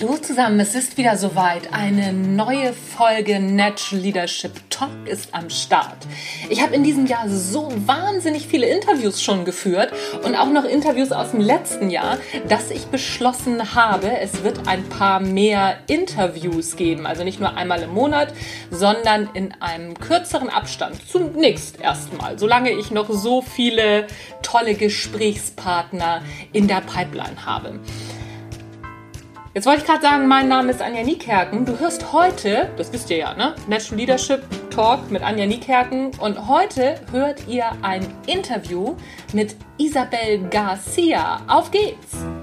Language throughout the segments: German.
Hallo zusammen, es ist wieder soweit. Eine neue Folge Natural Leadership Talk ist am Start. Ich habe in diesem Jahr so wahnsinnig viele Interviews schon geführt und auch noch Interviews aus dem letzten Jahr, dass ich beschlossen habe, es wird ein paar mehr Interviews geben. Also nicht nur einmal im Monat, sondern in einem kürzeren Abstand. Zunächst erstmal, solange ich noch so viele tolle Gesprächspartner in der Pipeline habe. Jetzt wollte ich gerade sagen, mein Name ist Anja Niekerken. Du hörst heute, das wisst ihr ja, ne? Natural Leadership Talk mit Anja Niekerken. Und heute hört ihr ein Interview mit Isabel Garcia. Auf geht's!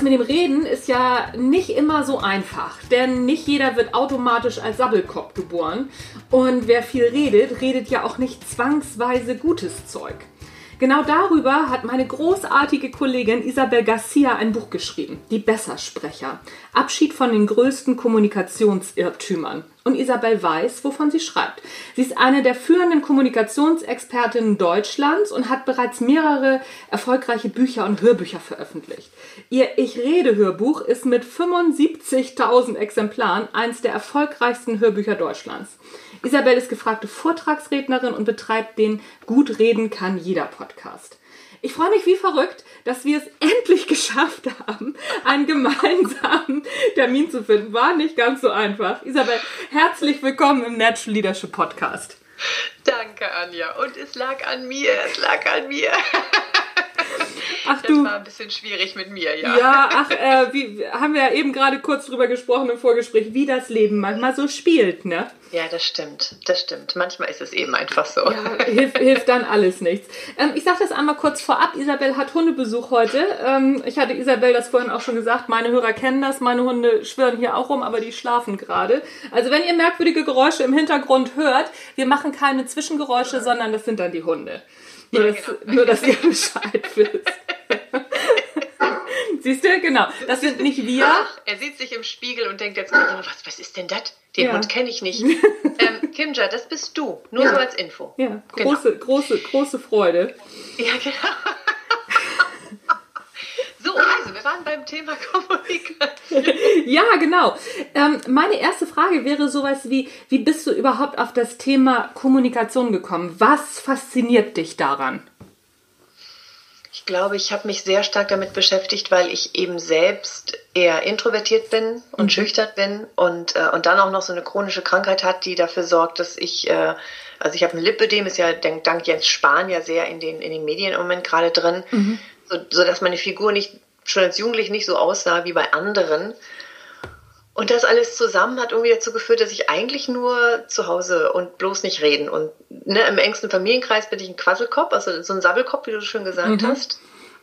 Das mit dem Reden ist ja nicht immer so einfach, denn nicht jeder wird automatisch als Sabbelkopf geboren. Und wer viel redet, redet ja auch nicht zwangsweise gutes Zeug. Genau darüber hat meine großartige Kollegin Isabel Garcia ein Buch geschrieben, Die Bessersprecher. Abschied von den größten Kommunikationsirrtümern. Und Isabel weiß, wovon sie schreibt. Sie ist eine der führenden Kommunikationsexpertinnen Deutschlands und hat bereits mehrere erfolgreiche Bücher und Hörbücher veröffentlicht. Ihr Ich rede Hörbuch ist mit 75.000 Exemplaren eines der erfolgreichsten Hörbücher Deutschlands. Isabel ist gefragte Vortragsrednerin und betreibt den Gut reden kann jeder Podcast. Ich freue mich wie verrückt, dass wir es endlich geschafft haben, einen gemeinsamen Termin zu finden. War nicht ganz so einfach. Isabel, herzlich willkommen im Natural Leadership Podcast. Danke, Anja. Und es lag an mir, es lag an mir. Ach, das du. war ein bisschen schwierig mit mir, ja. Ja, ach, äh, wie, haben wir ja eben gerade kurz drüber gesprochen im Vorgespräch, wie das Leben manchmal so spielt, ne? Ja, das stimmt, das stimmt. Manchmal ist es eben einfach so. Ja, hilft, hilft dann alles nichts. Ähm, ich sage das einmal kurz vorab. Isabel hat Hundebesuch heute. Ähm, ich hatte Isabel das vorhin auch schon gesagt. Meine Hörer kennen das. Meine Hunde schwirren hier auch rum, aber die schlafen gerade. Also wenn ihr merkwürdige Geräusche im Hintergrund hört, wir machen keine Zwischengeräusche, sondern das sind dann die Hunde. Nur, Ja, dass, genau. nur dass ihr Bescheid wisst. Siehst du, genau. Das sind nicht wir. Ach, er sieht sich im Spiegel und denkt jetzt, oh, was, was ist denn das? Den Ja. Hund kenne ich nicht. ähm, Kimja, das bist du. Nur Ja. so als Info. Ja, Genau. große, große, große Freude. Ja, genau. Wir waren beim Thema Kommunikation. Ja, genau. Ähm, meine erste Frage wäre sowas wie, wie bist du überhaupt auf das Thema Kommunikation gekommen? Was fasziniert dich daran? Ich glaube, ich habe mich sehr stark damit beschäftigt, weil ich eben selbst eher introvertiert bin und schüchtern bin und, äh, und dann auch noch so eine chronische Krankheit hat, die dafür sorgt, dass ich, äh, also ich habe ein Lipödem, ist ja dank, dank Jens Spahn ja sehr in den, in den Medien im Moment gerade drin, so, so dass meine Figur nicht schon als Jugendlich nicht so aussah wie bei anderen. Und das alles zusammen hat irgendwie dazu geführt, dass ich eigentlich nur zu Hause und bloß nicht reden. Und ne, im engsten Familienkreis bin ich ein Quasselkopf, also so ein Sabbelkopf, wie du schon gesagt hast.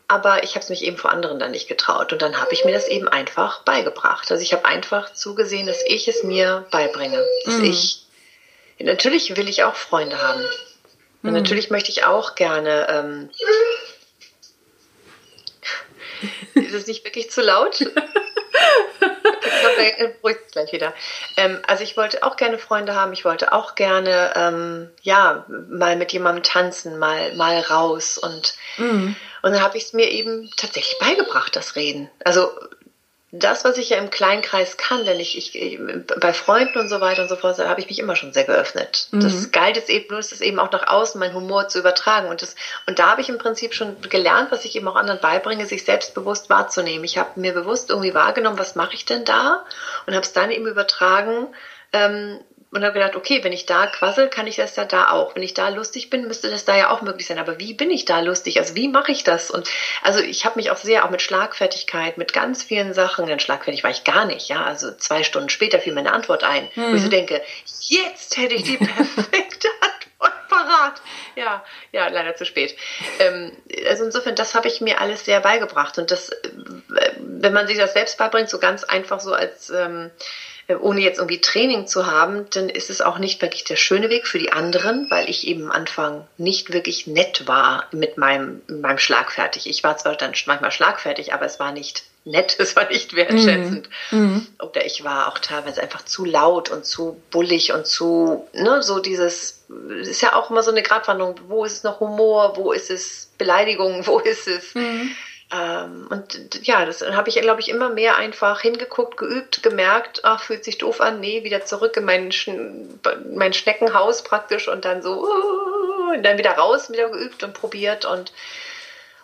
Aber ich habe es mich eben vor anderen dann nicht getraut. Und dann habe ich mir das eben einfach beigebracht. Also ich habe einfach zugesehen, dass ich es mir beibringe. Dass ich. Natürlich will ich auch Freunde haben. Und natürlich möchte ich auch gerne. Ähm, ist es nicht wirklich zu laut? Ich glaube, er beruhigt sich gleich wieder. Ähm, also ich wollte auch gerne Freunde haben. Ich wollte auch gerne, ähm, ja, mal mit jemandem tanzen, mal, mal raus. Und, und dann habe ich es mir eben tatsächlich beigebracht, das Reden. Also das, was ich ja im Kleinkreis kann, denn ich, ich bei Freunden und so weiter und so fort, da habe ich mich immer schon sehr geöffnet. Das galt jetzt eben nur, ist es eben auch nach außen, meinen Humor zu übertragen. Und, das, und da habe ich im Prinzip schon gelernt, was ich eben auch anderen beibringe, sich selbstbewusst wahrzunehmen. Ich habe mir bewusst irgendwie wahrgenommen, was mache ich denn da? Und habe es dann eben übertragen, ähm, und habe gedacht, okay, wenn ich da quassel, kann ich das ja da auch. Wenn ich da lustig bin, müsste das da ja auch möglich sein. Aber wie bin ich da lustig? Also wie mache ich das? Und also ich habe mich auch sehr auch mit Schlagfertigkeit, mit ganz vielen Sachen, denn schlagfertig war ich gar nicht, ja. Also zwei Stunden später fiel mir eine Antwort ein, wo ich so denke, jetzt hätte ich die perfekte Antwort parat. Ja, ja, leider zu spät. Ähm, also insofern, das habe ich mir alles sehr beigebracht. Und das, äh, wenn man sich das selbst beibringt, so ganz einfach so als ähm, ohne jetzt irgendwie Training zu haben, dann ist es auch nicht wirklich der schöne Weg für die anderen, weil ich eben am Anfang nicht wirklich nett war mit meinem, meinem Schlagfertig. Ich war zwar dann manchmal schlagfertig, aber es war nicht nett, es war nicht wertschätzend. Mhm. Oder ich war auch teilweise einfach zu laut und zu bullig und zu, ne, so dieses, ist ja auch immer so eine Gratwanderung, wo ist es noch Humor, wo ist es Beleidigung, wo ist es. Mhm. Ähm, und ja, das habe ich, glaube ich, immer mehr einfach hingeguckt, geübt, gemerkt, ach, fühlt sich doof an, nee, wieder zurück in mein, mein Schneckenhaus praktisch und dann so, uh, und dann wieder raus, wieder geübt und probiert und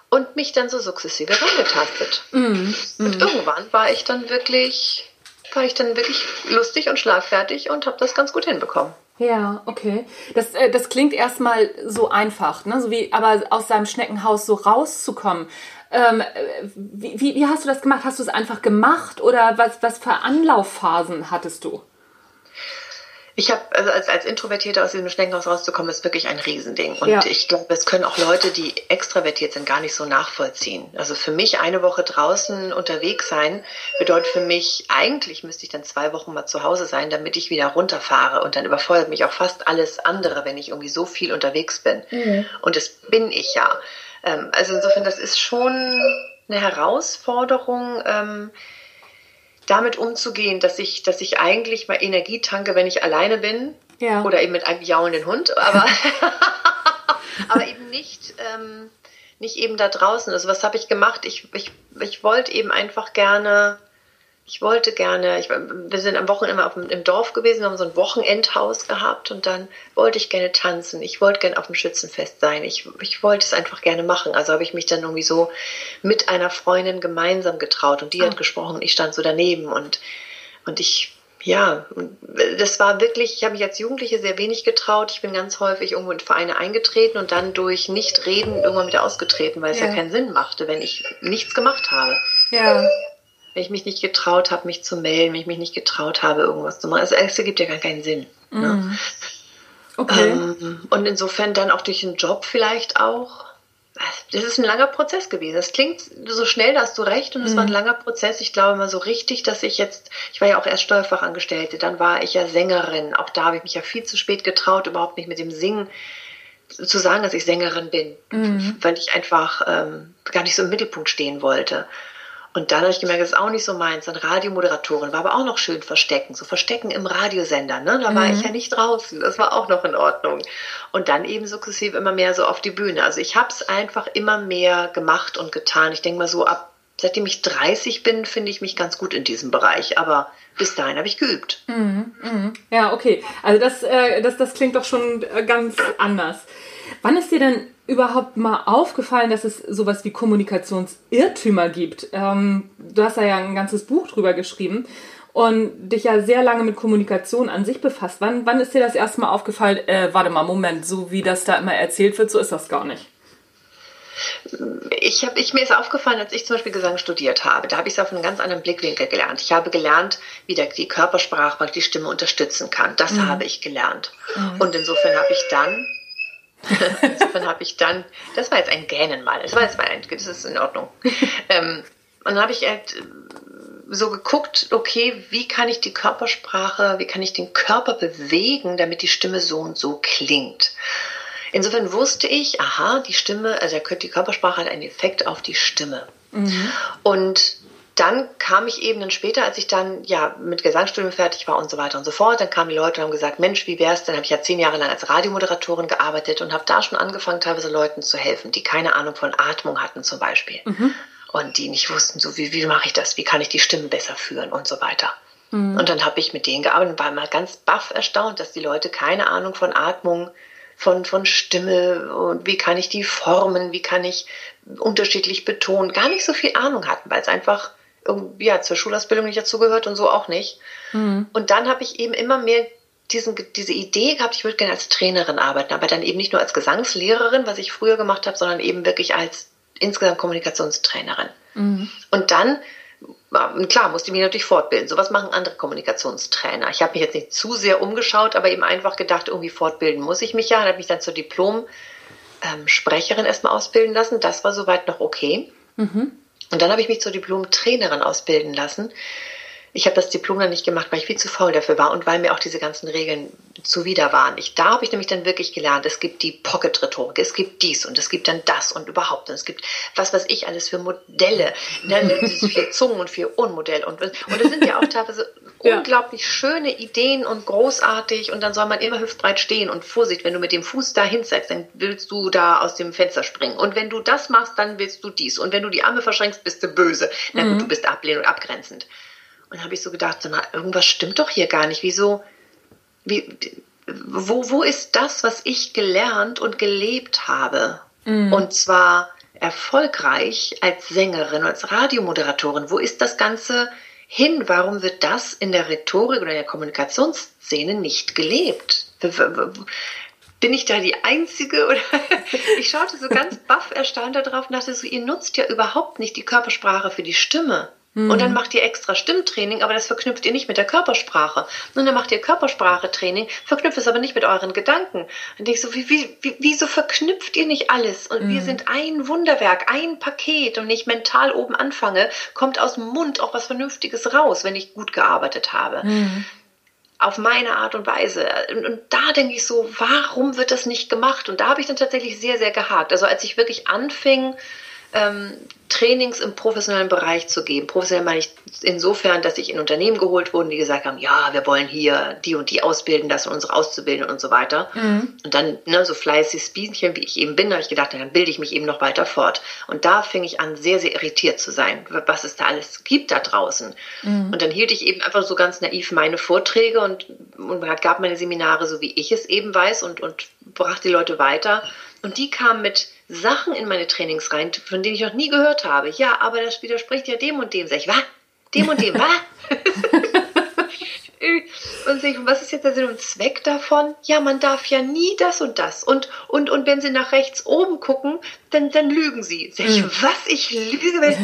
und mich dann so sukzessive rangetastet. Mm, Und irgendwann war ich dann wirklich, war ich dann wirklich lustig und schlagfertig und habe das ganz gut hinbekommen. Ja, okay. Das, äh, das klingt erstmal so einfach, ne? So wie, aber aus seinem Schneckenhaus so rauszukommen. Ähm, äh, wie, wie, wie hast du das gemacht? Hast du es einfach gemacht oder was, was für Anlaufphasen hattest du? Ich habe, also als, als Introvertierter aus diesem Schneckenhaus rauszukommen, ist wirklich ein Riesending. Und ja. ich glaube, es können auch Leute, die extravertiert sind, gar nicht so nachvollziehen. Also für mich eine Woche draußen unterwegs sein, bedeutet für mich, eigentlich müsste ich dann zwei Wochen mal zu Hause sein, damit ich wieder runterfahre. Und dann überfordert mich auch fast alles andere, wenn ich irgendwie so viel unterwegs bin. Mhm. Und das bin ich ja. Ähm, also insofern, das ist schon eine Herausforderung. Ähm, damit umzugehen, dass ich, dass ich eigentlich mal Energie tanke, wenn ich alleine bin. Ja. Oder eben mit einem jaulenden Hund, aber, aber eben nicht, ähm, nicht eben da draußen. Also was habe ich gemacht? Ich, ich, ich wollte eben einfach gerne ich wollte gerne, ich, wir sind am Wochenende immer auf, im Dorf gewesen, wir haben so ein Wochenendhaus gehabt und dann wollte ich gerne tanzen. Ich wollte gerne auf dem Schützenfest sein. Ich, ich wollte es einfach gerne machen. Also habe ich mich dann irgendwie so mit einer Freundin gemeinsam getraut und die ah. hat gesprochen und ich stand so daneben und, und ich, ja, das war wirklich, ich habe mich als Jugendliche sehr wenig getraut. Ich bin ganz häufig irgendwo in Vereine eingetreten und dann durch Nichtreden irgendwann wieder ausgetreten, weil es ja, ja keinen Sinn machte, wenn ich nichts gemacht habe. Ja wenn ich mich nicht getraut habe, mich zu melden, wenn ich mich nicht getraut habe, irgendwas zu machen. Also es ergibt ja gar keinen Sinn. Ne? Mhm. Ne? Okay. Ähm, und insofern dann auch durch den Job vielleicht auch. Das ist ein langer Prozess gewesen. Das klingt so schnell, da hast du recht, und es mhm. war ein mhm. langer Prozess. Ich glaube mal so richtig, dass ich jetzt, ich war ja auch erst Steuerfachangestellte, dann war ich ja Sängerin. Auch da habe ich mich ja viel zu spät getraut, überhaupt nicht mit dem Singen zu sagen, dass ich Sängerin bin, mhm. weil ich einfach ähm, gar nicht so im Mittelpunkt stehen wollte. Und dann habe ich gemerkt, das ist auch nicht so meins. Dann Radiomoderatorin war aber auch noch schön verstecken. So verstecken im Radiosender, ne? Da war mhm. ich ja nicht draußen. Das war auch noch in Ordnung. Und dann eben sukzessiv immer mehr so auf die Bühne. Also ich habe es einfach immer mehr gemacht und getan. Ich denke mal so ab seitdem ich 30 bin, finde ich mich ganz gut in diesem Bereich. Aber bis dahin habe ich geübt. Mhm, mh. Ja, okay. Also das, äh, das, das klingt doch schon äh, ganz anders. Wann ist dir denn überhaupt mal aufgefallen, dass es sowas wie Kommunikationsirrtümer gibt? Ähm, du hast ja ein ganzes Buch drüber geschrieben und dich ja sehr lange mit Kommunikation an sich befasst. Wann, wann ist dir das erste Mal aufgefallen, äh, warte mal, Moment, so wie das da immer erzählt wird, so ist das gar nicht? Ich hab, ich, mir ist aufgefallen, als ich zum Beispiel Gesang studiert habe, da habe ich es auf einen ganz anderen Blickwinkel gelernt. Ich habe gelernt, wie der, die Körpersprache die Stimme unterstützen kann. Das mhm. habe ich gelernt. Mhm. Und insofern habe ich dann Insofern habe ich dann, das war jetzt ein Gähnen mal, das war jetzt mal ein, das ist in Ordnung. ähm, und dann habe ich halt äh, so geguckt, okay, wie kann ich die Körpersprache, wie kann ich den Körper bewegen, damit die Stimme so und so klingt. Insofern wusste ich, aha, die Stimme, also die Körpersprache hat einen Effekt auf die Stimme. Mhm. Und dann kam ich eben dann später, als ich dann ja mit Gesangsstudium fertig war und so weiter und so fort, dann kamen die Leute und haben gesagt, Mensch, wie wär's? Dann habe ich ja zehn Jahre lang als Radiomoderatorin gearbeitet und habe da schon angefangen, teilweise Leuten zu helfen, die keine Ahnung von Atmung hatten zum Beispiel. Mhm. Und die nicht wussten, so wie, wie mache ich das, wie kann ich die Stimmen besser führen und so weiter. Mhm. Und dann habe ich mit denen gearbeitet und war mal ganz baff erstaunt, dass die Leute keine Ahnung von Atmung von, von Stimme und wie kann ich die formen, wie kann ich unterschiedlich betonen, gar nicht so viel Ahnung hatten, weil es einfach ja, zur Schulausbildung nicht dazugehört und so auch nicht. Mhm. Und dann habe ich eben immer mehr diesen, diese Idee gehabt, ich würde gerne als Trainerin arbeiten, aber dann eben nicht nur als Gesangslehrerin, was ich früher gemacht habe, sondern eben wirklich als insgesamt Kommunikationstrainerin. Mhm. Und dann, klar, musste ich mich natürlich fortbilden. So was machen andere Kommunikationstrainer. Ich habe mich jetzt nicht zu sehr umgeschaut, aber eben einfach gedacht, irgendwie fortbilden muss ich mich ja. Und habe mich dann zur Diplom-Sprecherin ähm, erstmal ausbilden lassen. Das war soweit noch okay. Mhm. Und dann habe ich mich zur Diplom-Trainerin ausbilden lassen. Ich habe das Diplom dann nicht gemacht, weil ich viel zu faul dafür war und weil mir auch diese ganzen Regeln zuwider waren. Ich, da habe ich nämlich dann wirklich gelernt, es gibt die Pocket-Rhetorik, es gibt dies und es gibt dann das und überhaupt und es gibt was weiß ich alles für Modelle, ne, vier Zungen und vier Unmodell und, und das sind ja auch teilweise ja. unglaublich schöne Ideen und großartig und dann soll man immer hüftbreit stehen und Vorsicht, wenn du mit dem Fuß da hinsetzt, dann willst du da aus dem Fenster springen und wenn du das machst, dann willst du dies und wenn du die Arme verschränkst, bist du böse. Na gut, mhm. du bist ablehnend und abgrenzend. Und habe ich so gedacht, sag mal, irgendwas stimmt doch hier gar nicht. Wieso, wie, wo, wo ist das, was ich gelernt und gelebt habe? Mhm. Und zwar erfolgreich als Sängerin, als Radiomoderatorin. Wo ist das Ganze hin? Warum wird das in der Rhetorik oder in der Kommunikationsszene nicht gelebt? Bin ich da die Einzige? Oder ich schaute so ganz baff erstaunt darauf und dachte so, ihr nutzt ja überhaupt nicht die Körpersprache für die Stimme. Mhm. Und dann macht ihr extra Stimmtraining, aber das verknüpft ihr nicht mit der Körpersprache. Und dann macht ihr Körpersprache-Training, verknüpft es aber nicht mit euren Gedanken. Und denke ich so, wie, wie, wie, wieso verknüpft ihr nicht alles? Und mhm. wir sind ein Wunderwerk, ein Paket. Und wenn ich mental oben anfange, kommt aus dem Mund auch was Vernünftiges raus, wenn ich gut gearbeitet habe. Mhm auf meine Art und Weise. Und, und, da denke ich so, warum wird das nicht gemacht? Und da habe ich dann tatsächlich sehr, sehr gehakt. Also als ich wirklich anfing, ähm, Trainings im professionellen Bereich zu geben. Professionell meine ich insofern, dass ich in Unternehmen geholt wurden, die gesagt haben, ja, wir wollen hier die und die ausbilden lassen, unsere Auszubildenden und so weiter. Mhm. Und dann, ne, so fleißig Bienchen, wie ich eben bin, habe ich gedacht, dann bilde ich mich eben noch weiter fort. Und da fing ich an, sehr, sehr irritiert zu sein, was es da alles gibt da draußen. Mhm. Und dann hielt ich eben einfach so ganz naiv meine Vorträge und, und gab meine Seminare, so wie ich es eben weiß und, und brachte die Leute weiter. Und die kamen mit Sachen in meine Trainings rein, von denen ich noch nie gehört habe. Ja, aber das widerspricht ja dem und dem. Sag ich, was? Dem und dem, was? und sag ich, was ist jetzt der Sinn und Zweck davon? Ja, man darf ja nie das und das. Und, und, und wenn sie nach rechts oben gucken, dann, dann lügen sie. Sag ich, mhm. was? Ich lüge?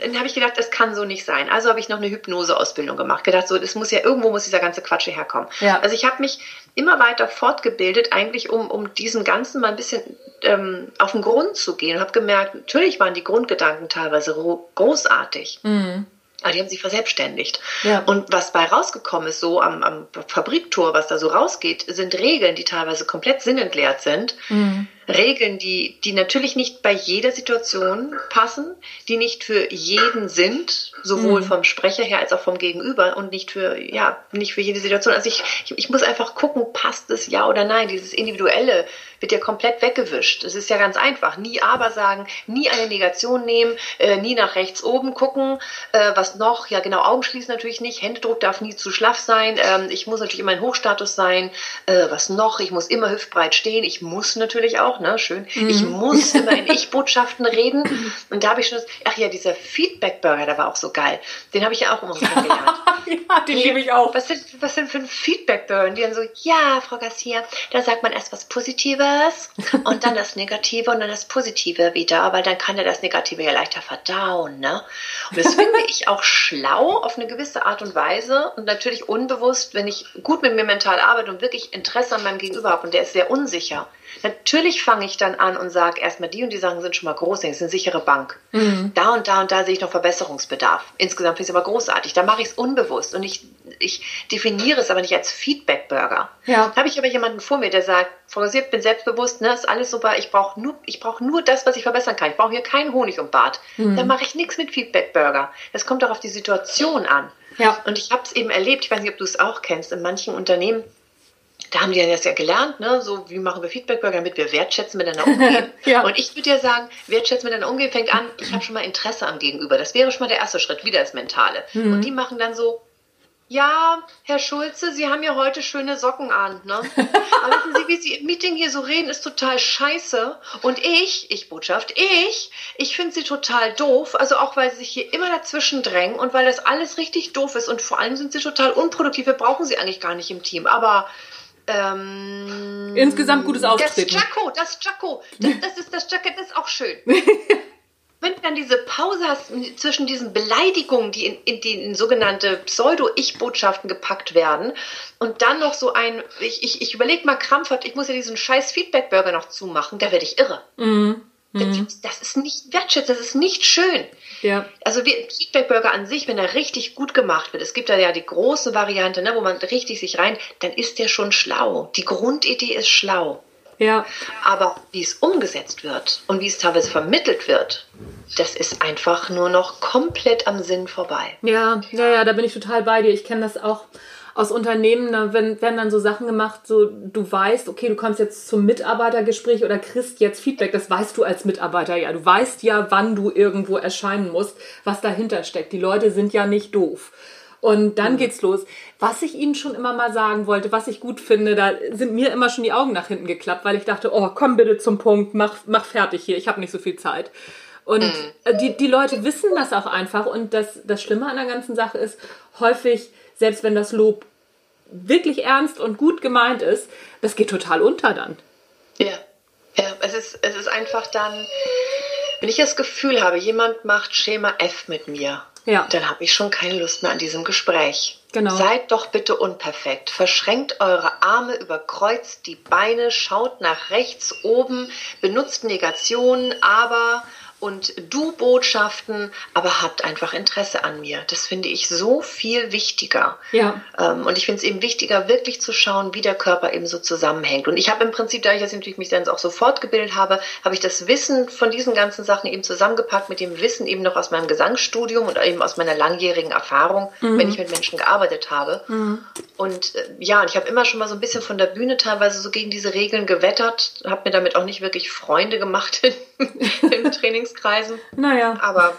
dann habe ich gedacht, das kann so nicht sein. Also habe ich noch eine Hypnoseausbildung gemacht. Gedacht, so, das muss ja, irgendwo muss dieser ganze Quatsch herkommen. Ja. Also ich habe mich immer weiter fortgebildet, eigentlich um, um diesem Ganzen mal ein bisschen ähm, auf den Grund zu gehen. Und habe gemerkt, natürlich waren die Grundgedanken teilweise großartig. Mhm. Aber die haben sich verselbstständigt. Ja. Und was bei rausgekommen ist, so am, am Fabriktor, was da so rausgeht, sind Regeln, die teilweise komplett sinnentleert sind. Mhm. Regeln, die, die natürlich nicht bei jeder Situation passen, die nicht für jeden sind, sowohl mhm. vom Sprecher her als auch vom Gegenüber und nicht für, ja, nicht für jede Situation. Also ich, ich, ich muss einfach gucken, passt es ja oder nein. Dieses Individuelle wird ja komplett weggewischt. Es ist ja ganz einfach. Nie aber sagen, nie eine Negation nehmen, äh, nie nach rechts oben gucken. Äh, was noch? Ja, genau, Augen schließen natürlich nicht. Händedruck darf nie zu schlaff sein. Ähm, ich muss natürlich immer in Hochstatus sein. Äh, was noch? Ich muss immer hüftbreit stehen. Ich muss natürlich auch auch, ne? Schön. Mhm. Ich muss immer in Ich-Botschaften reden. Und da habe ich schon, das, ach ja, dieser Feedback-Burger, der war auch so geil. Den habe ich ja auch immer kennengelernt. ja, den liebe ich auch. Was sind, was sind für ein Feedback-Burger? Die dann so, ja, Frau Garcia, da sagt man erst was Positives und dann das Negative und dann das Positive wieder, weil dann kann er das Negative ja leichter verdauen, ne? Und das finde ich auch schlau auf eine gewisse Art und Weise und natürlich unbewusst, wenn ich gut mit mir mental arbeite und wirklich Interesse an meinem Gegenüber habe und der ist sehr unsicher Natürlich fange ich dann an und sage erstmal, die und die Sachen sind schon mal groß, das ist eine sichere Bank. Mhm. Da und da und da sehe ich noch Verbesserungsbedarf. Insgesamt finde ich es aber großartig. Da mache ich es unbewusst und ich, ich definiere es aber nicht als Feedback-Burger. Ja. Habe ich aber jemanden vor mir, der sagt, Frau Gasiert, bin selbstbewusst, ne, ist alles super, ich brauche nur, brauch nur das, was ich verbessern kann. Ich brauche hier keinen Honig um Bart. Mhm. Dann mache ich nichts mit Feedback-Burger. Es kommt doch auf die Situation an. Ja. Und ich habe es eben erlebt, ich weiß nicht, ob du es auch kennst, in manchen Unternehmen, da haben die ja das ja gelernt, ne? so wie machen wir Feedbackburger, damit wir wertschätzen miteinander umgehen. ja. Und ich würde ja sagen, wertschätzen miteinander umgehen fängt an, ich habe schon mal Interesse am Gegenüber. Das wäre schon mal der erste Schritt, wieder das Mentale. Mhm. Und die machen dann so, ja, Herr Schulze, Sie haben ja heute schöne Socken an, ne? Aber wissen Sie, wie Sie im Meeting hier so reden, ist total scheiße. Und ich, ich Botschaft, ich, ich finde Sie total doof. Also auch, weil Sie sich hier immer dazwischen drängen und weil das alles richtig doof ist und vor allem sind Sie total unproduktiv. Wir brauchen Sie eigentlich gar nicht im Team. Aber ähm, Insgesamt gutes Auftreten. Das Jacko, das Jacko, das, das ist das Jacket, das ist auch schön. Wenn du dann diese Pause hast zwischen diesen Beleidigungen, die in, in, die in sogenannte Pseudo-Ich-Botschaften gepackt werden, und dann noch so ein, ich, ich, ich überlege mal krampfhaft, ich muss ja diesen scheiß Feedback-Burger noch zumachen, da werde ich irre. Mhm. Mhm. Das ist nicht wertschätzend, das ist nicht schön. Ja. Also wir, Feedback-Burger an sich, wenn er richtig gut gemacht wird, es gibt da ja die große Variante, ne, wo man richtig sich rein, dann ist der schon schlau. Die Grundidee ist schlau. Ja. Aber wie es umgesetzt wird und wie es teilweise vermittelt wird, das ist einfach nur noch komplett am Sinn vorbei. Ja, ja, ja, da bin ich total bei dir. Ich kenne das auch aus Unternehmen, da werden, werden dann so Sachen gemacht, so du weißt, okay, du kommst jetzt zum Mitarbeitergespräch oder kriegst jetzt Feedback, das weißt du als Mitarbeiter ja. Du weißt ja, wann du irgendwo erscheinen musst, was dahinter steckt. Die Leute sind ja nicht doof. Und dann geht's los. Was ich Ihnen schon immer mal sagen wollte, was ich gut finde, da sind mir immer schon die Augen nach hinten geklappt, weil ich dachte, oh, komm bitte zum Punkt, mach, mach fertig hier, ich habe nicht so viel Zeit. Und mhm. die, die Leute wissen das auch einfach. Und das, das Schlimme an der ganzen Sache ist, häufig, selbst wenn das Lob wirklich ernst und gut gemeint ist, das geht total unter dann. Ja, ja, es ist, es ist einfach dann, wenn ich das Gefühl habe, jemand macht Schema F mit mir, ja. dann habe ich schon keine Lust mehr an diesem Gespräch. Genau. Seid doch bitte unperfekt. Verschränkt eure Arme, überkreuzt die Beine, schaut nach rechts oben, benutzt Negationen, aber und Du-Botschaften, aber habt einfach Interesse an mir. Das finde ich so viel wichtiger. Ja. Ähm, und ich finde es eben wichtiger, wirklich zu schauen, wie der Körper eben so zusammenhängt. Und ich habe im Prinzip, da ich jetzt natürlich mich dann auch so fortgebildet habe, habe ich das Wissen von diesen ganzen Sachen eben zusammengepackt mit dem Wissen eben noch aus meinem Gesangsstudium und eben aus meiner langjährigen Erfahrung, mhm. wenn ich mit Menschen gearbeitet habe. Mhm. Und äh, ja, ich habe immer schon mal so ein bisschen von der Bühne teilweise so gegen diese Regeln gewettert, habe mir damit auch nicht wirklich Freunde gemacht in, in Trainingskreisen. Naja. Aber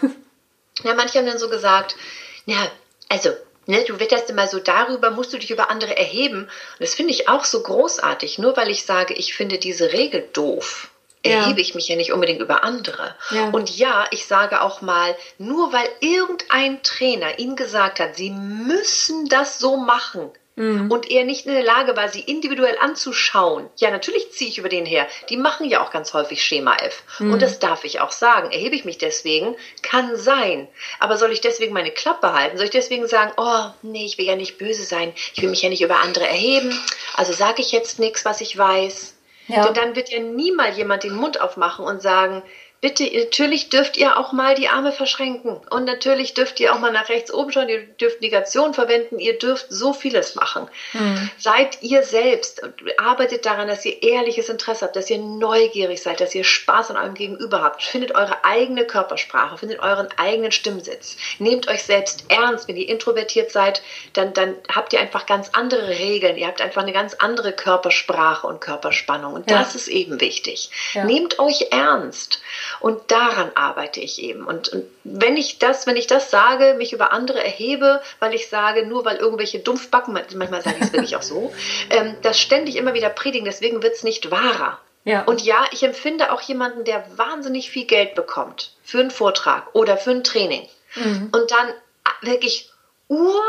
ja, manche haben dann so gesagt, ja, also, ne, du wetterst immer so darüber, musst du dich über andere erheben. Und das finde ich auch so großartig. Nur weil ich sage, ich finde diese Regel doof, erhebe ja. ich mich ja nicht unbedingt über andere. Ja. Und ja, ich sage auch mal, nur weil irgendein Trainer ihnen gesagt hat, sie müssen das so machen, mhm. und er nicht in der Lage war, sie individuell anzuschauen, ja, natürlich ziehe ich über den her. Die machen ja auch ganz häufig Schema F. Mhm. Und das darf ich auch sagen. Erhebe ich mich deswegen? Kann sein. Aber soll ich deswegen meine Klappe halten? Soll ich deswegen sagen, oh, nee, ich will ja nicht böse sein. Ich will mich ja nicht über andere erheben. Also sage ich jetzt nichts, was ich weiß. Ja. Denn dann wird ja niemals jemand den Mund aufmachen und sagen, bitte, natürlich dürft ihr auch mal die Arme verschränken. Und natürlich dürft ihr auch mal nach rechts oben schauen, ihr dürft Negation verwenden, ihr dürft so vieles machen. Mhm. Seid ihr selbst, arbeitet daran, dass ihr ehrliches Interesse habt, dass ihr neugierig seid, dass ihr Spaß an eurem Gegenüber habt. Findet eure eigene Körpersprache, findet euren eigenen Stimmsitz. Nehmt euch selbst ernst. Wenn ihr introvertiert seid, dann, dann habt ihr einfach ganz andere Regeln. Ihr habt einfach eine ganz andere Körpersprache und Körperspannung. Und das ja. ist eben wichtig. Ja. Nehmt euch ernst. Und daran arbeite ich eben. Und, und, wenn ich das, wenn ich das sage, mich über andere erhebe, weil ich sage, nur weil irgendwelche Dumpfbacken, manchmal sage ich es wirklich auch so, ähm, das ständig immer wieder predigen, deswegen wird es nicht wahrer. Ja. Und ja, ich empfinde auch jemanden, der wahnsinnig viel Geld bekommt für einen Vortrag oder für ein Training mhm. und dann wirklich ur,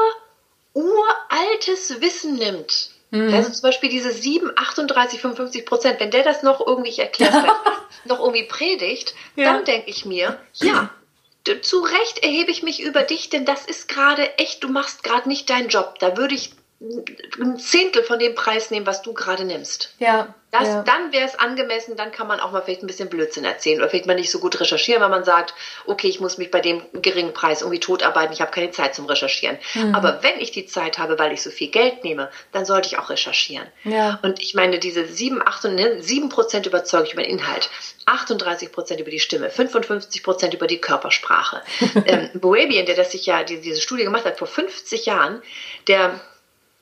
uraltes Wissen nimmt Mhm. Also zum Beispiel diese 7, 38, 55 Prozent, wenn der das noch irgendwie, ich erkläre noch irgendwie predigt, ja. dann denke ich mir, ja, zu Recht erhebe ich mich über dich, denn das ist gerade echt, du machst gerade nicht deinen Job. Da würde ich ein Zehntel von dem Preis nehmen, was du gerade nimmst. Ja. Das, ja. Dann wäre es angemessen, dann kann man auch mal vielleicht ein bisschen Blödsinn erzählen oder vielleicht mal nicht so gut recherchieren, weil man sagt, okay, ich muss mich bei dem geringen Preis irgendwie totarbeiten, ich habe keine Zeit zum Recherchieren. Mhm. Aber wenn ich die Zeit habe, weil ich so viel Geld nehme, dann sollte ich auch recherchieren. Ja. Und ich meine, diese 7, 8, 7 Prozent überzeuge ich über den Inhalt, 38 Prozent über die Stimme, 55 Prozent über die Körpersprache. ähm, Boebian, der das sich ja, die, diese Studie gemacht hat vor 50 Jahren, der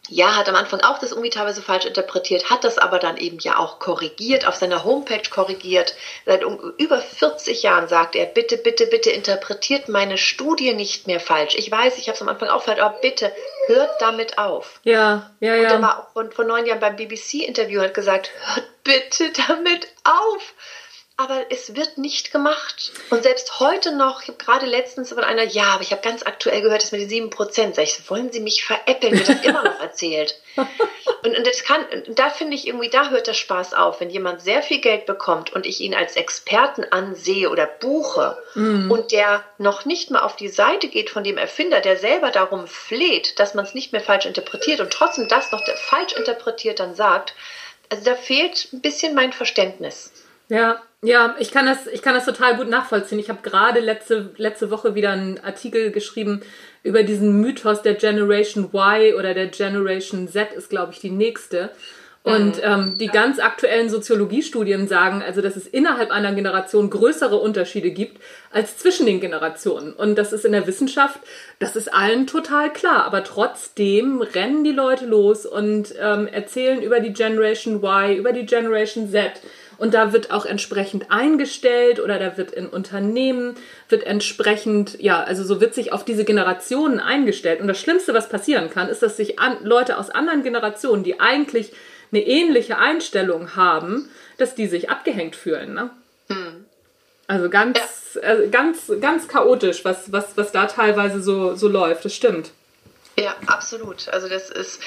ja, hat am Anfang auch das irgendwie teilweise falsch interpretiert, hat das aber dann eben ja auch korrigiert, auf seiner Homepage korrigiert. Seit über 40 Jahren sagt er, bitte, bitte, bitte interpretiert meine Studie nicht mehr falsch. Ich weiß, ich habe es am Anfang auch falsch, aber bitte hört damit auf. Ja, ja, ja. Und er war auch vor, vor neun Jahren beim BBC-Interview und hat gesagt, hört bitte damit auf aber es wird nicht gemacht. Und selbst heute noch, ich habe gerade letztens von einer, ja, aber ich habe ganz aktuell gehört, dass mit den 7%, sag ich, wollen Sie mich veräppeln, wird das immer noch erzählt. Und, und das kann, da finde ich irgendwie, da hört der Spaß auf, wenn jemand sehr viel Geld bekommt und ich ihn als Experten ansehe oder buche mm. und der noch nicht mal auf die Seite geht von dem Erfinder, der selber darum fleht, dass man es nicht mehr falsch interpretiert und trotzdem das noch falsch interpretiert dann sagt, also da fehlt ein bisschen mein Verständnis. Ja, ja, ich kann das, ich kann das total gut nachvollziehen. Ich habe gerade letzte, letzte Woche wieder einen Artikel geschrieben über diesen Mythos der Generation Y oder der Generation Z ist, glaube ich, die nächste. Und mhm. ähm, die ganz aktuellen Soziologiestudien sagen, also dass es innerhalb einer Generation größere Unterschiede gibt als zwischen den Generationen. Und das ist in der Wissenschaft, das ist allen total klar. Aber trotzdem rennen die Leute los und ähm, erzählen über die Generation Y, über die Generation Z. Und da wird auch entsprechend eingestellt oder da wird in Unternehmen, wird entsprechend, ja, also so wird sich auf diese Generationen eingestellt. Und das Schlimmste, was passieren kann, ist, dass sich an, Leute aus anderen Generationen, die eigentlich eine ähnliche Einstellung haben, dass die sich abgehängt fühlen. Ne? Hm. Also ganz, ja. äh, ganz, ganz chaotisch, was, was, was da teilweise so, so läuft. Das stimmt. Ja, absolut. Also das ist,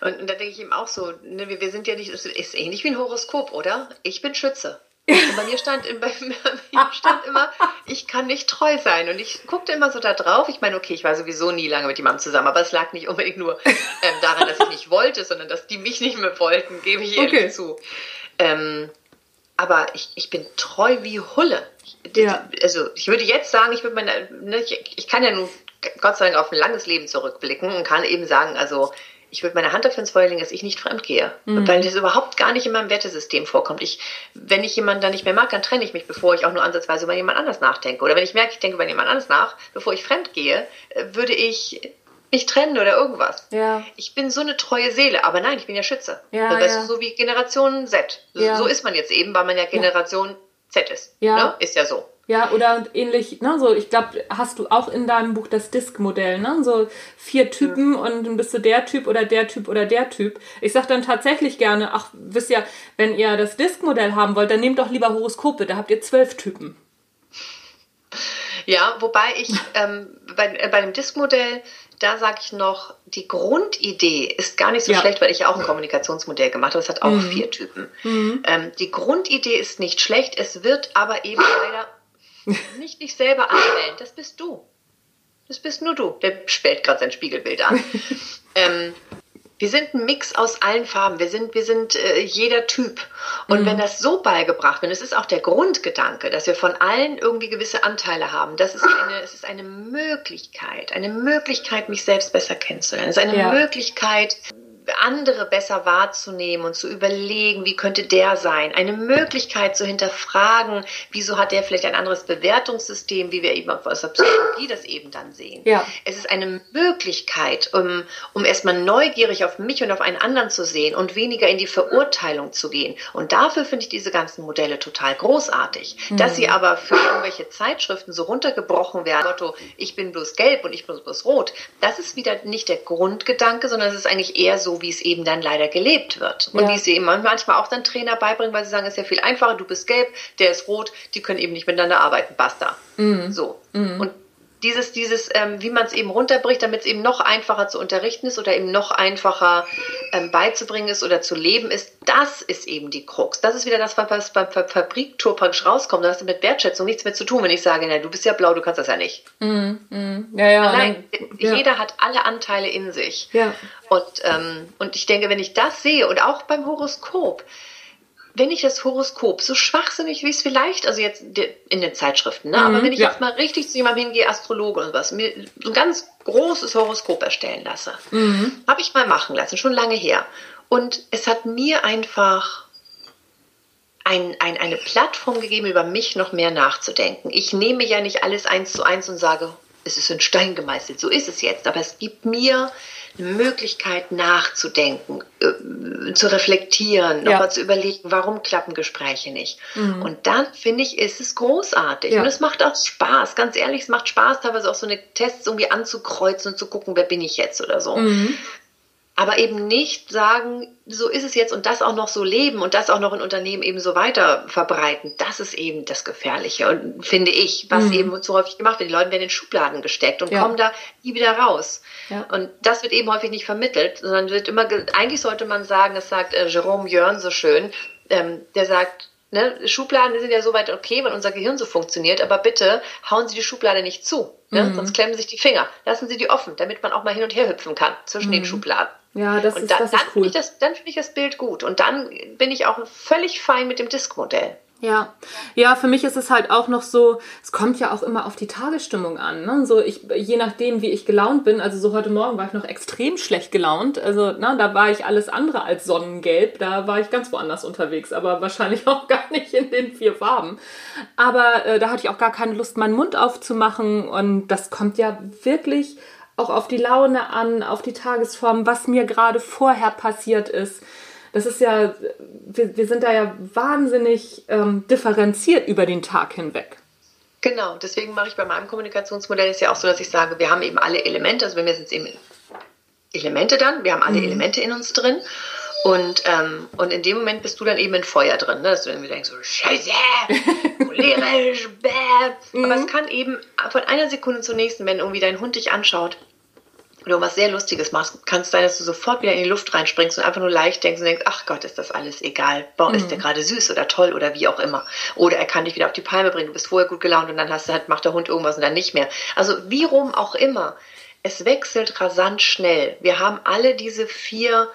und, und da denke ich ihm auch so, ne, wir, wir sind ja nicht, es ist ähnlich wie ein Horoskop, oder? Ich bin Schütze. Und bei mir stand, bei mir stand immer, ich kann nicht treu sein. Und ich guckte immer so da drauf. Ich meine, okay, ich war sowieso nie lange mit jemandem zusammen, aber es lag nicht unbedingt nur ähm, daran, dass ich nicht wollte, sondern dass die mich nicht mehr wollten, gebe ich ehrlich okay. zu. Ähm, aber ich, ich bin treu wie Hulle. Ja. Also ich würde jetzt sagen, ich würde meine, ne, ich, ich kann ja nun Gott sei Dank auf ein langes Leben zurückblicken und kann eben sagen, also ich würde meine Hand dafür ins Feuer legen, dass ich nicht fremd gehe. Mhm. Weil das überhaupt gar nicht in meinem Wertesystem vorkommt. Ich, wenn ich jemanden dann nicht mehr mag, dann trenne ich mich, bevor ich auch nur ansatzweise über jemand anders nachdenke. Oder wenn ich merke, ich denke über jemand anders nach, bevor ich fremd gehe, äh, würde ich mich trennen oder irgendwas. Ja. Ich bin so eine treue Seele, aber nein, ich bin ja Schütze. Ja, also, ja. so wie Generation Z. Ja. So ist man jetzt eben, weil man ja Generation Z ist. Ja. Ne? Ist ja so. Ja, oder ähnlich, ne, so, ich glaube, hast du auch in deinem Buch das Disk-Modell, ne? So vier Typen ja. und dann bist du der Typ oder der Typ oder der Typ. Ich sag dann tatsächlich gerne, ach, wisst ihr, wenn ihr das Disk-Modell haben wollt, dann nehmt doch lieber Horoskope, da habt ihr zwölf Typen. Ja, wobei ich ähm, bei, äh, bei dem Disk-Modell da sage ich noch, die Grundidee ist gar nicht so ja. schlecht, weil ich ja auch ein Kommunikationsmodell gemacht habe. Es hat auch mhm. vier Typen. Mhm. Ähm, die Grundidee ist nicht schlecht, es wird aber eben leider nicht dich selber anstellen. Das bist du. Das bist nur du. Der stellt gerade sein Spiegelbild an. ähm, wir sind ein Mix aus allen Farben. Wir sind, wir sind äh, jeder Typ. Und mhm. wenn das so beigebracht wird, es ist auch der Grundgedanke, dass wir von allen irgendwie gewisse Anteile haben. Das ist eine, es ist eine Möglichkeit, eine Möglichkeit, mich selbst besser kennenzulernen. Es ist eine ja. Möglichkeit, andere besser wahrzunehmen und zu überlegen, wie könnte der sein. Eine Möglichkeit zu hinterfragen, wieso hat der vielleicht ein anderes Bewertungssystem, wie wir eben aus der Psychologie das eben dann sehen. Ja. Es ist eine Möglichkeit, um, um erstmal neugierig auf mich und auf einen anderen zu sehen und weniger in die Verurteilung zu gehen. Und dafür finde ich diese ganzen Modelle total großartig. Mhm. Dass sie aber für irgendwelche Zeitschriften so runtergebrochen werden, Motto, ich bin bloß gelb und ich bin bloß rot, das ist wieder nicht der Grundgedanke, sondern es ist eigentlich eher so, wie es eben dann leider gelebt wird. Und ja. wie sie eben manchmal auch dann Trainer beibringen, weil sie sagen, es ist ja viel einfacher, du bist gelb, der ist rot, die können eben nicht miteinander arbeiten, basta. Mhm. So. Mhm. Und dieses, dieses, ähm, wie man es eben runterbricht, damit es eben noch einfacher zu unterrichten ist oder eben noch einfacher ähm, beizubringen ist oder zu leben ist, das ist eben die Krux. Das ist wieder das, was beim Fabriktor praktisch rauskommt. Das hat mit Wertschätzung nichts mehr zu tun, wenn ich sage, na, du bist ja blau, du kannst das ja nicht. Mm, mm, ja, ja, Nein, ja. jeder hat alle Anteile in sich. Ja. Und, ähm, und ich denke, wenn ich das sehe und auch beim Horoskop, wenn ich das Horoskop, so schwachsinnig wie es vielleicht, also jetzt in den Zeitschriften, ne? Mhm, aber wenn ich ja. jetzt mal richtig zu jemandem hingehe, Astrologe und was, mir so ein ganz großes Horoskop erstellen lasse, mhm. habe ich mal machen lassen, schon lange her. Und es hat mir einfach ein, ein, eine Plattform gegeben, über mich noch mehr nachzudenken. Ich nehme ja nicht alles eins zu eins und sage, es ist in Stein gemeißelt, so ist es jetzt, aber es gibt mir Möglichkeit nachzudenken, äh, zu reflektieren, ja. nochmal zu überlegen, warum klappen Gespräche nicht. Mhm. Und dann finde ich, ist es großartig. Ja. Und es macht auch Spaß, ganz ehrlich, es macht Spaß, teilweise auch so eine Tests irgendwie anzukreuzen und zu gucken, wer bin ich jetzt oder so. Mhm aber eben nicht sagen, so ist es jetzt und das auch noch so leben und das auch noch in Unternehmen eben so weiter verbreiten. Das ist eben das Gefährliche und finde ich, was mhm. eben zu häufig gemacht wird. Die Leute werden in Schubladen gesteckt und ja. kommen da nie wieder raus. Ja. Und das wird eben häufig nicht vermittelt, sondern wird immer, eigentlich sollte man sagen, das sagt äh, Jerome Jörn so schön, ähm, der sagt, Ne, Schubladen sind ja soweit okay, wenn unser Gehirn so funktioniert, aber bitte hauen Sie die Schublade nicht zu, ne? mhm. sonst klemmen sich die Finger. Lassen Sie die offen, damit man auch mal hin und her hüpfen kann zwischen mhm. den Schubladen. Ja, das und ist, dann, das ist cool. Dann finde ich das Bild gut und dann bin ich auch völlig fein mit dem Diskmodell. Ja, ja, für mich ist es halt auch noch so, es kommt ja auch immer auf die Tagesstimmung an. Ne? So ich, je nachdem, wie ich gelaunt bin, also so heute Morgen war ich noch extrem schlecht gelaunt. Also, na, da war ich alles andere als sonnengelb, da war ich ganz woanders unterwegs, aber wahrscheinlich auch gar nicht in den vier Farben. Aber äh, da hatte ich auch gar keine Lust, meinen Mund aufzumachen. Und das kommt ja wirklich auch auf die Laune an, auf die Tagesform, was mir gerade vorher passiert ist das ist ja, wir, wir sind da ja wahnsinnig ähm, differenziert über den Tag hinweg. Genau, deswegen mache ich bei meinem Kommunikationsmodell ist ja auch so, dass ich sage, wir haben eben alle Elemente, also bei mir sind es eben Elemente dann, wir haben alle mhm. Elemente in uns drin. Und, ähm, und in dem Moment bist du dann eben in Feuer drin, ne? dass du irgendwie denkst, so scheiße, cholerisch, bäh. Mhm. Aber es kann eben von einer Sekunde zur nächsten, wenn irgendwie dein Hund dich anschaut, oder was sehr Lustiges machst, kann es sein, dass du sofort wieder in die Luft reinspringst und einfach nur leicht denkst und denkst, ach Gott, ist das alles egal. Boah, mhm. ist der gerade süß oder toll oder wie auch immer. Oder er kann dich wieder auf die Palme bringen, du bist vorher gut gelaunt und dann hast du halt, macht der Hund irgendwas und dann nicht mehr. Also wie rum auch immer. Es wechselt rasant schnell. Wir haben alle diese vier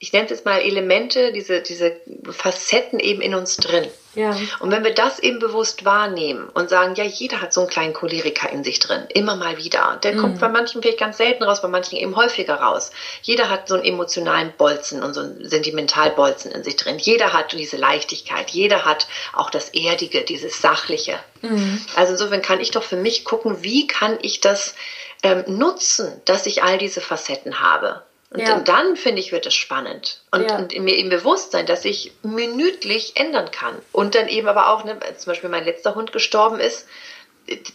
ich nenne es jetzt mal Elemente, diese, diese Facetten eben in uns drin. Ja. Und wenn wir das eben bewusst wahrnehmen und sagen, ja, jeder hat so einen kleinen Choleriker in sich drin, immer mal wieder. Der mhm. kommt bei manchen vielleicht ganz selten raus, bei manchen eben häufiger raus. Jeder hat so einen emotionalen Bolzen und so einen Sentimentalbolzen in sich drin. Jeder hat diese Leichtigkeit. Jeder hat auch das Erdige, dieses Sachliche. Mhm. Also insofern kann ich doch für mich gucken, wie kann ich das ähm, nutzen, dass ich all diese Facetten habe. Und ja. dann, finde ich, wird es spannend. Und, ja. und mir eben bewusst sein, dass ich minütlich ändern kann. Und dann eben aber auch, ne, zum Beispiel mein letzter Hund gestorben ist,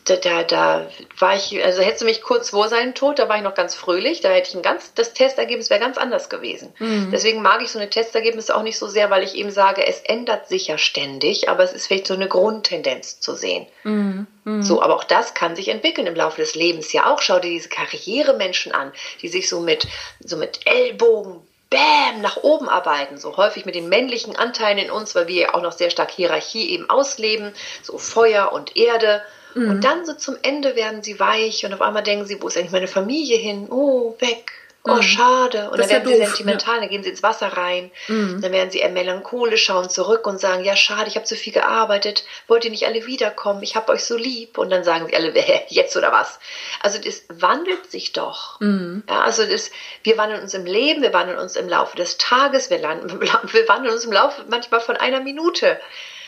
da, da, da war ich, also hätte mich kurz vor seinem Tod, da war ich noch ganz fröhlich, da hätte ich ein ganz, das Testergebnis wäre ganz anders gewesen. Mhm. Deswegen mag ich so eine Testergebnisse auch nicht so sehr, weil ich eben sage, es ändert sich ja ständig, aber es ist vielleicht so eine Grundtendenz zu sehen. Mhm. Mhm. So, aber auch das kann sich entwickeln im Laufe des Lebens ja auch. Schau dir diese Karrieremenschen an, die sich so mit, so mit Ellbogen, Bäm, nach oben arbeiten, so häufig mit den männlichen Anteilen in uns, weil wir ja auch noch sehr stark Hierarchie eben ausleben, so Feuer und Erde. Mhm. Und dann so zum Ende werden sie weich und auf einmal denken sie, wo ist eigentlich meine Familie hin? Oh, weg. Oh, mhm. schade. Und das dann werden ja sie sentimental, ja. dann gehen sie ins Wasser rein. Mhm. Dann werden sie eher melancholisch, schauen zurück und sagen, ja, schade, ich habe zu viel gearbeitet. Wollt ihr nicht alle wiederkommen? Ich habe euch so lieb. Und dann sagen sie alle, jetzt oder was? Also das wandelt sich doch. Mhm. Ja, also das, wir wandeln uns im Leben, wir wandeln uns im Laufe des Tages, wir, landen, wir wandeln uns im Laufe manchmal von einer Minute.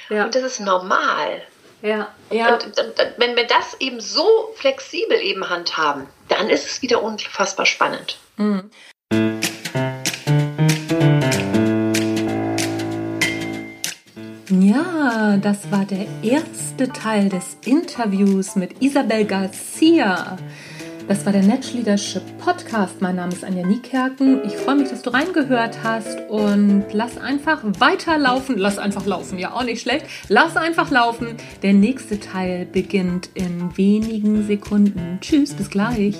Und das ist normal. Ja, ja. Und, und, wenn wir das eben so flexibel eben handhaben, dann ist es wieder unfassbar spannend. Mhm. Ja, das war der erste Teil des Interviews mit Isabel Garcia. Das war der Netsch Leadership Podcast. Mein Name ist Anja Niekerken. Ich freue mich, dass du reingehört hast und lass einfach weiterlaufen. Lass einfach laufen, ja auch nicht schlecht. Lass einfach laufen. Der nächste Teil beginnt in wenigen Sekunden. Tschüss, bis gleich.